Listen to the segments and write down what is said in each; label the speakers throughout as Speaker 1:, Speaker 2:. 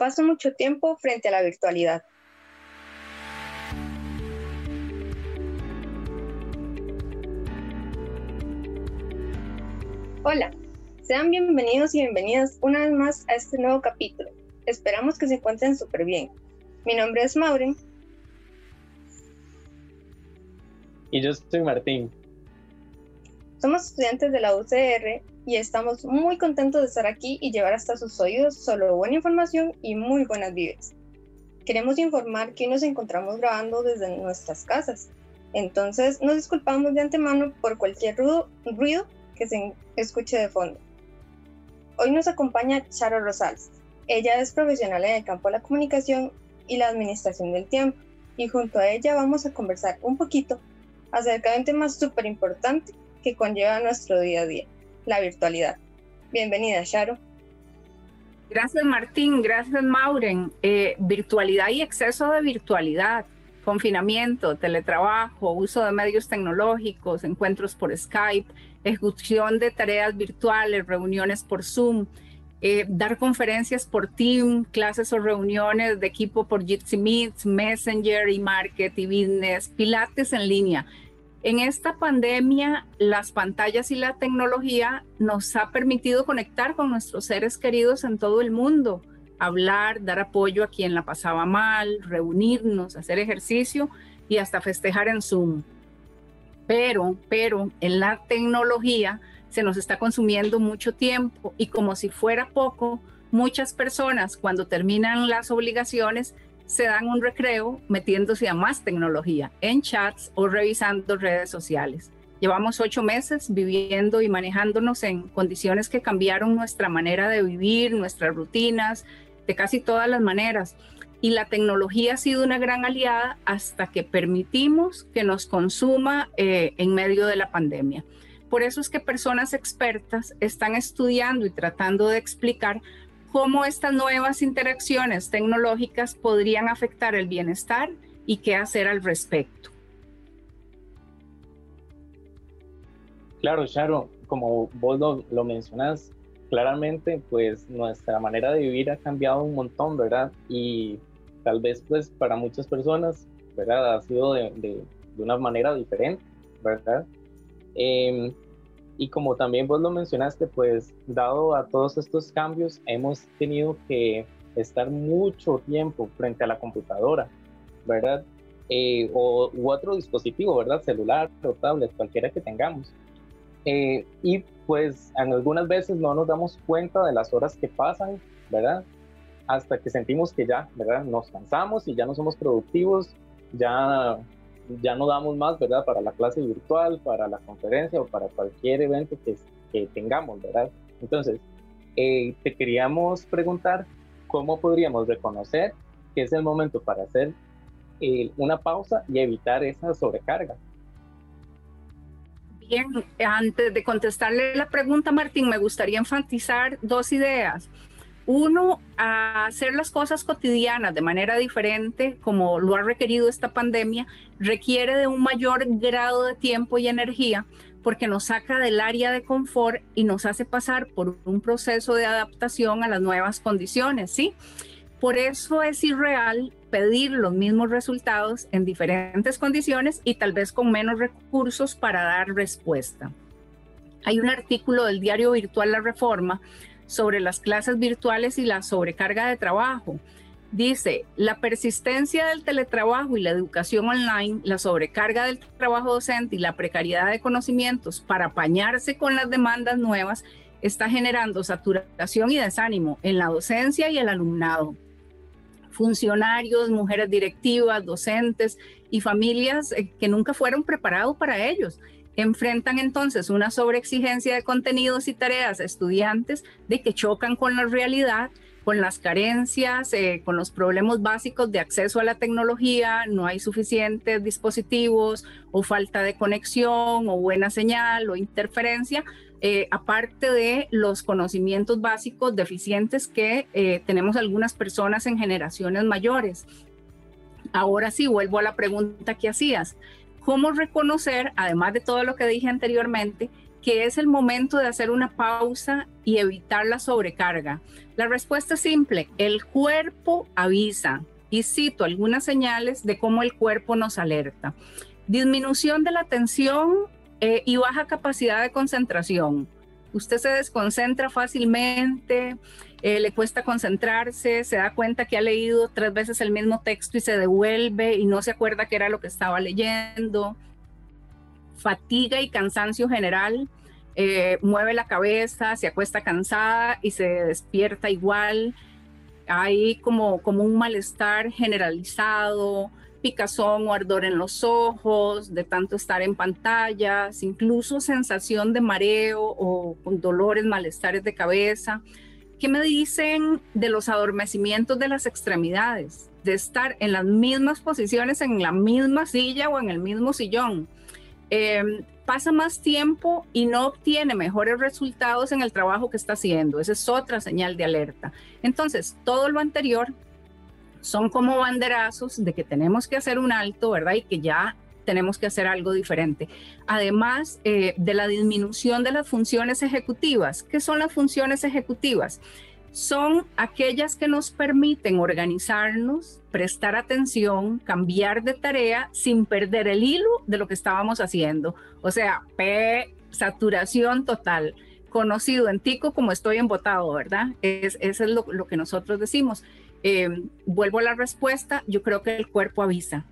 Speaker 1: paso mucho tiempo frente a la virtualidad. Hola, sean bienvenidos y bienvenidas una vez más a este nuevo capítulo. Esperamos que se encuentren súper bien. Mi nombre es Mauren.
Speaker 2: Y yo soy Martín.
Speaker 1: Somos estudiantes de la UCR y estamos muy contentos de estar aquí y llevar hasta sus oídos solo buena información y muy buenas vidas. Queremos informar que nos encontramos grabando desde nuestras casas, entonces nos disculpamos de antemano por cualquier ruido que se escuche de fondo. Hoy nos acompaña Charo Rosales. Ella es profesional en el campo de la comunicación y la administración del tiempo, y junto a ella vamos a conversar un poquito acerca de un tema súper importante que conlleva nuestro día a día, la virtualidad. Bienvenida, Charo.
Speaker 3: Gracias, Martín. Gracias, Mauren. Eh, virtualidad y exceso de virtualidad confinamiento, teletrabajo, uso de medios tecnológicos, encuentros por Skype, ejecución de tareas virtuales, reuniones por Zoom, eh, dar conferencias por Team, clases o reuniones de equipo por Jitsi Meet, Messenger y Market y Business, Pilates en línea. En esta pandemia, las pantallas y la tecnología nos ha permitido conectar con nuestros seres queridos en todo el mundo hablar, dar apoyo a quien la pasaba mal, reunirnos, hacer ejercicio y hasta festejar en Zoom. Pero, pero en la tecnología se nos está consumiendo mucho tiempo y como si fuera poco, muchas personas cuando terminan las obligaciones se dan un recreo metiéndose a más tecnología en chats o revisando redes sociales. Llevamos ocho meses viviendo y manejándonos en condiciones que cambiaron nuestra manera de vivir, nuestras rutinas, de casi todas las maneras. Y la tecnología ha sido una gran aliada hasta que permitimos que nos consuma eh, en medio de la pandemia. Por eso es que personas expertas están estudiando y tratando de explicar cómo estas nuevas interacciones tecnológicas podrían afectar el bienestar y qué hacer al respecto.
Speaker 2: Claro, Charo, como vos lo, lo mencionas, claramente pues nuestra manera de vivir ha cambiado un montón, ¿verdad? Y tal vez pues para muchas personas, ¿verdad? Ha sido de, de, una manera diferente, ¿verdad? Em, y como también vos lo mencionaste, pues dado a todos estos cambios, hemos tenido que estar mucho tiempo frente a la computadora, ¿verdad? Eh, o, u otro dispositivo, ¿verdad? Celular o tablet, cualquiera que tengamos. Eh, y pues en algunas veces no nos damos cuenta de las horas que pasan, ¿verdad? Hasta que sentimos que ya, ¿verdad? Nos cansamos y ya no somos productivos, ya, ya no damos más, ¿verdad? Para la clase virtual, para la conferencia o para cualquier evento que, tengamos, ¿verdad? Entonces, eh, te queríamos preguntar cómo podríamos reconocer que es el momento para hacer eh, una pausa y evitar esa sobrecarga.
Speaker 3: Bien, antes de contestarle la pregunta, Martín, me gustaría enfatizar dos ideas. Uno, hacer las cosas cotidianas de manera diferente, como lo ha requerido esta pandemia, requiere de un mayor grado de tiempo y energía porque nos saca del área de confort y nos hace pasar por un proceso de adaptación a las nuevas condiciones, ¿sí? Por eso es irreal pedir los mismos resultados en diferentes condiciones y tal vez con menos recursos para dar respuesta. Hay un artículo del diario virtual La Reforma sobre las clases virtuales y la sobrecarga de trabajo. Dice, la persistencia del teletrabajo y la educación online, la sobrecarga del trabajo docente y la precariedad de conocimientos para apañarse con las demandas nuevas está generando saturación y desánimo en la docencia y el alumnado funcionarios, mujeres directivas, docentes y familias eh, que nunca fueron preparados para ellos. Enfrentan entonces una sobreexigencia de contenidos y tareas a estudiantes de que chocan con la realidad, con las carencias, eh, con los problemas básicos de acceso a la tecnología, no hay suficientes dispositivos o falta de conexión o buena señal o interferencia, eh, aparte de los conocimientos básicos deficientes que eh, tenemos algunas personas en generaciones mayores. Ahora sí, vuelvo a la pregunta que hacías. ¿Cómo reconocer, además de todo lo que dije anteriormente, que es el momento de hacer una pausa y evitar la sobrecarga? La respuesta es simple, el cuerpo avisa. Y cito algunas señales de cómo el cuerpo nos alerta. Disminución de la tensión eh, y baja capacidad de concentración. Usted se desconcentra fácilmente, eh, le cuesta concentrarse, se da cuenta que ha leído tres veces el mismo texto y se devuelve y no se acuerda que era lo que estaba leyendo. Fatiga y cansancio general, eh, mueve la cabeza, se acuesta cansada y se despierta igual. Hay como, como un malestar generalizado, picazón o ardor en los ojos, de tanto estar en pantallas, incluso sensación de mareo o dolores, malestares de cabeza. ¿Qué me dicen de los adormecimientos de las extremidades? De estar en las mismas posiciones, en la misma silla o en el mismo sillón. Em, pasa más tiempo y no obtiene mejores resultados en el trabajo que está haciendo. Esa es otra señal de alerta. Entonces, todo lo anterior son como banderazos de que tenemos que hacer un alto, ¿verdad? Y que ya tenemos que hacer algo diferente. Además eh, de la disminución de las funciones ejecutivas. ¿Qué son las funciones ejecutivas? Son aquellas que nos permiten organizarnos, prestar atención, cambiar de tarea sin perder el hilo de lo que estábamos haciendo. O sea, P, saturación total conocido en Tico como estoy embotado, ¿verdad? Es, eso es lo, que nosotros decimos. Eh, vuelvo a la respuesta, yo creo que el cuerpo avisa.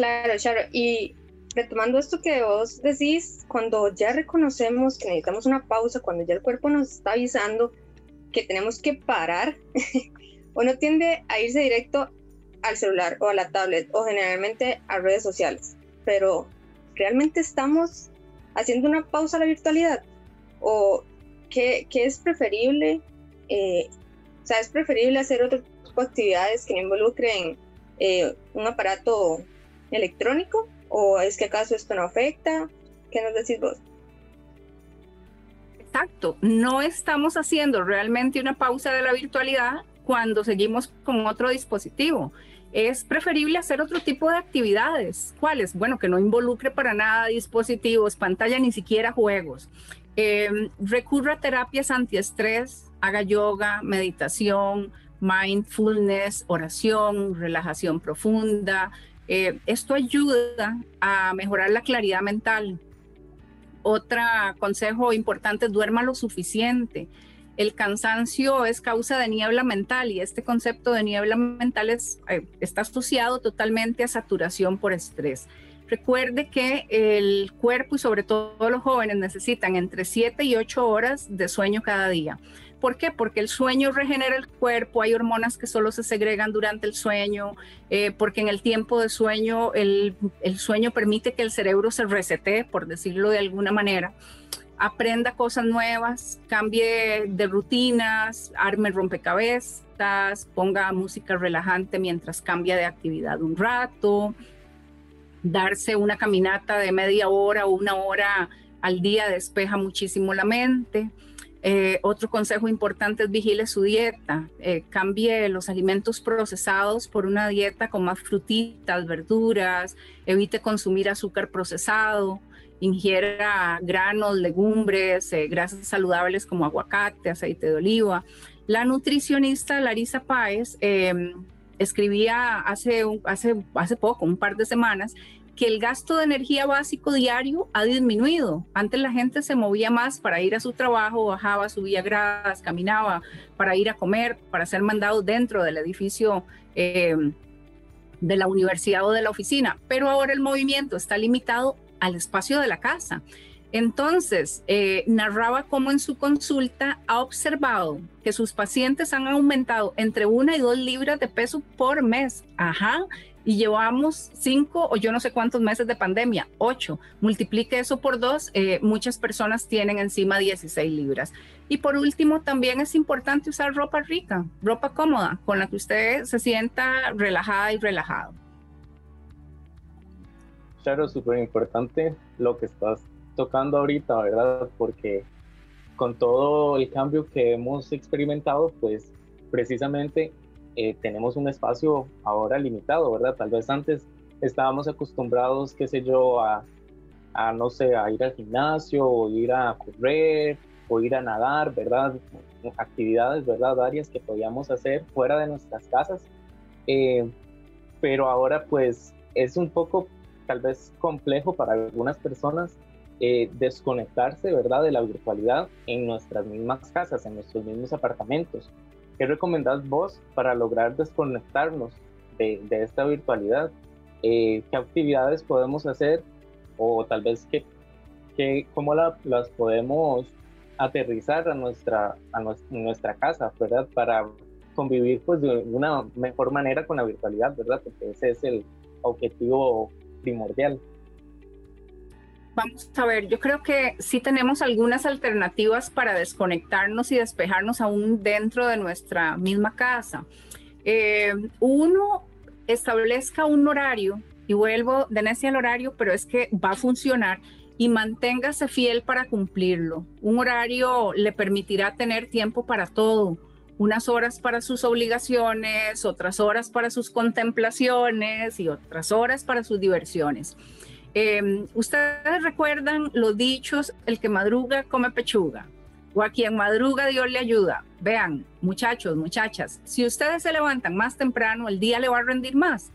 Speaker 1: Claro, Charo, y retomando esto que vos decís, cuando ya reconocemos que necesitamos una pausa, cuando ya el cuerpo nos está avisando que tenemos que parar, uno tiende a irse directo al celular o a la tablet o generalmente a redes sociales. Pero, ¿realmente estamos haciendo una pausa a la virtualidad? ¿O qué, es preferible? Eh, o sea, ¿es preferible hacer otro tipo de actividades que no involucren eh, un aparato electrónico? ¿O es que acaso esto no afecta? ¿Qué nos decís vos?
Speaker 3: Exacto, no estamos haciendo realmente una pausa de la virtualidad cuando seguimos con otro dispositivo. Es preferible hacer otro tipo de actividades. ¿Cuáles? Bueno, que no involucre para nada dispositivos, pantalla, ni siquiera juegos. Eh, recurra a terapias antiestrés, haga yoga, meditación, mindfulness, oración, relajación profunda, eh, esto ayuda a mejorar la claridad mental. Otro consejo importante, duerma lo suficiente. El cansancio es causa de niebla mental y este concepto de niebla mental eh, está asociado totalmente a saturación por estrés. Recuerde que el cuerpo y sobre todo los jóvenes necesitan entre 7 y 8 horas de sueño cada día. ¿Por qué? Porque el sueño regenera el cuerpo, hay hormonas que solo se segregan durante el sueño, eh, porque en el tiempo de sueño el, sueño permite que el cerebro se resete, por decirlo de alguna manera, aprenda cosas nuevas, cambie de rutinas, arme rompecabezas, ponga música relajante mientras cambia de actividad un rato, darse una caminata de media hora o una hora al día despeja muchísimo la mente. Eh, otro consejo importante es vigile su dieta, eh, cambie los alimentos procesados por una dieta con más frutitas, verduras, evite consumir azúcar procesado, ingiera granos, legumbres, eh, grasas saludables como aguacate, aceite de oliva. La nutricionista Larisa Páez em, escribía hace, poco, un par de semanas, que el gasto de energía básico diario ha disminuido. Antes la gente se movía más para ir a su trabajo, bajaba, subía gradas, caminaba para ir a comer, para ser mandado dentro del edificio eh, de la universidad o de la oficina. Pero ahora el movimiento está limitado al espacio de la casa. Entonces, eh, narraba cómo en su consulta ha observado que sus pacientes han aumentado entre una y dos libras de peso por mes. Ajá, y llevamos cinco o yo no sé cuántos meses de pandemia, ocho. Multiplique eso por dos, eh, muchas personas tienen encima 16 libras. Y por último, también es importante usar ropa rica, ropa cómoda, con la que usted se sienta relajada y relajado.
Speaker 2: Claro, súper importante lo que estás tocando ahorita, ¿verdad? Porque con todo el cambio que hemos experimentado, pues precisamente eh, tenemos un espacio ahora limitado, ¿verdad? Tal vez antes estábamos acostumbrados, qué sé yo, a a, no sé, a ir al gimnasio o ir a correr o ir a nadar, ¿verdad? Actividades, ¿verdad? Varias que podíamos hacer fuera de nuestras casas. Eh, pero ahora pues es un poco tal vez complejo para algunas personas eh, desconectarse, ¿verdad? De la virtualidad en nuestras mismas casas, en nuestros mismos apartamentos. ¿Qué recomendás vos para lograr desconectarnos de, de esta virtualidad? Eh, ¿Qué actividades podemos hacer o tal vez qué, qué, cómo la, las podemos aterrizar a nuestra, a nuestra, casa, ¿verdad? Para convivir pues de una mejor manera con la virtualidad, ¿verdad? Porque ese es el objetivo primordial.
Speaker 3: Vamos a ver, yo creo que sí tenemos algunas alternativas para desconectarnos y despejarnos aún dentro de nuestra misma casa. Eh, uno, establezca un horario, y vuelvo de necia al horario, pero es que va a funcionar y manténgase fiel para cumplirlo. Un horario le permitirá tener tiempo para todo, unas horas para sus obligaciones, otras horas para sus contemplaciones y otras horas para sus diversiones. Em, ustedes recuerdan los dichos, el que madruga come pechuga, o a quien madruga Dios le ayuda. Vean, muchachos, muchachas, si ustedes se levantan más temprano, el día le va a rendir más.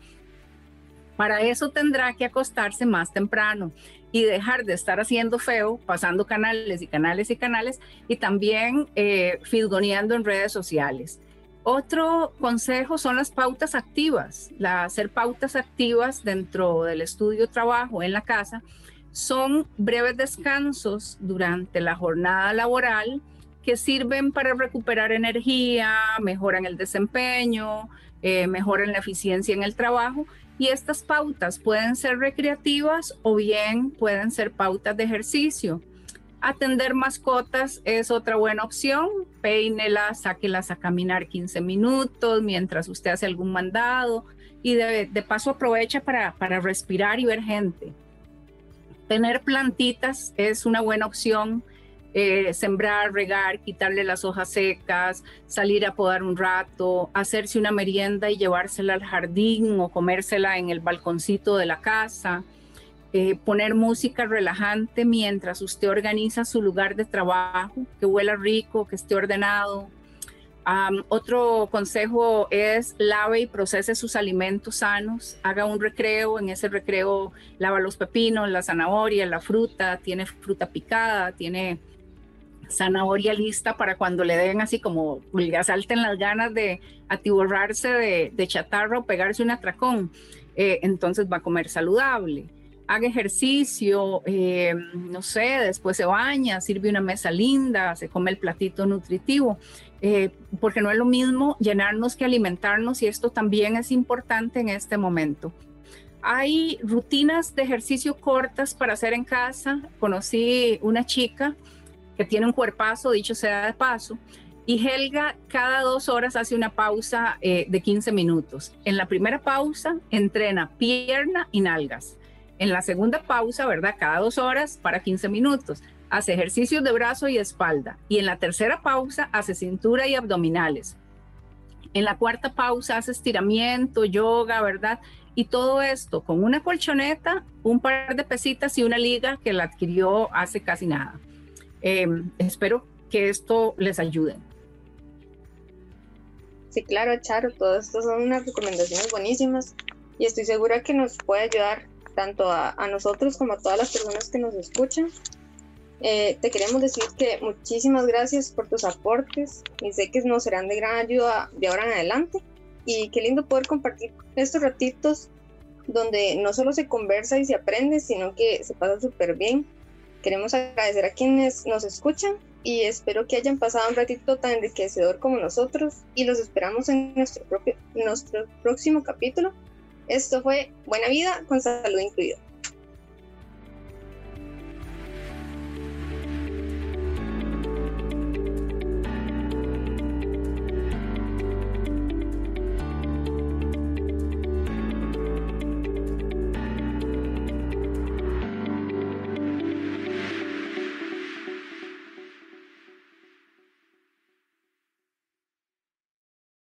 Speaker 3: Para eso tendrá que acostarse más temprano y dejar de estar haciendo feo, pasando canales y canales y canales, y también eh, en redes sociales. Otro consejo son las pautas activas. La, hacer pautas activas dentro del estudio, trabajo, en la casa, son breves descansos durante la jornada laboral que sirven para recuperar energía, mejoran el desempeño, eh, mejoran la eficiencia en el trabajo. Y estas pautas pueden ser recreativas o bien pueden ser pautas de ejercicio. Atender mascotas es otra buena opción. Peínelas, sáquelas a caminar 15 minutos mientras usted hace algún mandado y de, paso aprovecha para, para respirar y ver gente. Tener plantitas es una buena opción. Eh, sembrar, regar, quitarle las hojas secas, salir a podar un rato, hacerse una merienda y llevársela al jardín o comérsela en el balconcito de la casa. Eh, poner música relajante mientras usted organiza su lugar de trabajo, que huela rico, que esté ordenado. otro consejo es lave y procese sus alimentos sanos, haga un recreo, en ese recreo lava los pepinos, la zanahoria, la fruta, tiene fruta picada, tiene zanahoria lista para cuando le den así como le asalten las ganas de atiborrarse de, de chatarra o pegarse un atracón, eh, entonces va a comer saludable haga ejercicio, eh, no sé, después se baña, sirve una mesa linda, se come el platito nutritivo, eh, porque no es lo mismo llenarnos que alimentarnos y esto también es importante en este momento. Hay rutinas de ejercicio cortas para hacer en casa. Conocí una chica que tiene un cuerpazo, dicho sea de paso, y Helga cada dos horas hace una pausa eh, de 15 minutos. En la primera pausa entrena pierna y nalgas. En la segunda pausa, ¿verdad? Cada dos horas para 15 minutos. Hace ejercicios de brazo y espalda. Y en la tercera pausa hace cintura y abdominales. En la cuarta pausa hace estiramiento, yoga, ¿verdad? Y todo esto con una colchoneta, un par de pesitas y una liga que la adquirió hace casi nada. Em, espero que esto les ayude.
Speaker 1: Sí, claro, Charo, todo esto son unas recomendaciones buenísimas y estoy segura que nos puede ayudar tanto a, nosotros como a todas las personas que nos escuchan. Eh, te queremos decir que muchísimas gracias por tus aportes y sé que nos serán de gran ayuda de ahora en adelante. Y qué lindo poder compartir estos ratitos donde no solo se conversa y se aprende, sino que se pasa súper bien. Queremos agradecer a quienes nos escuchan y espero que hayan pasado un ratito tan enriquecedor como nosotros y los esperamos en nuestro, propio, nuestro próximo capítulo esto fue Buena Vida con Salud Incluida.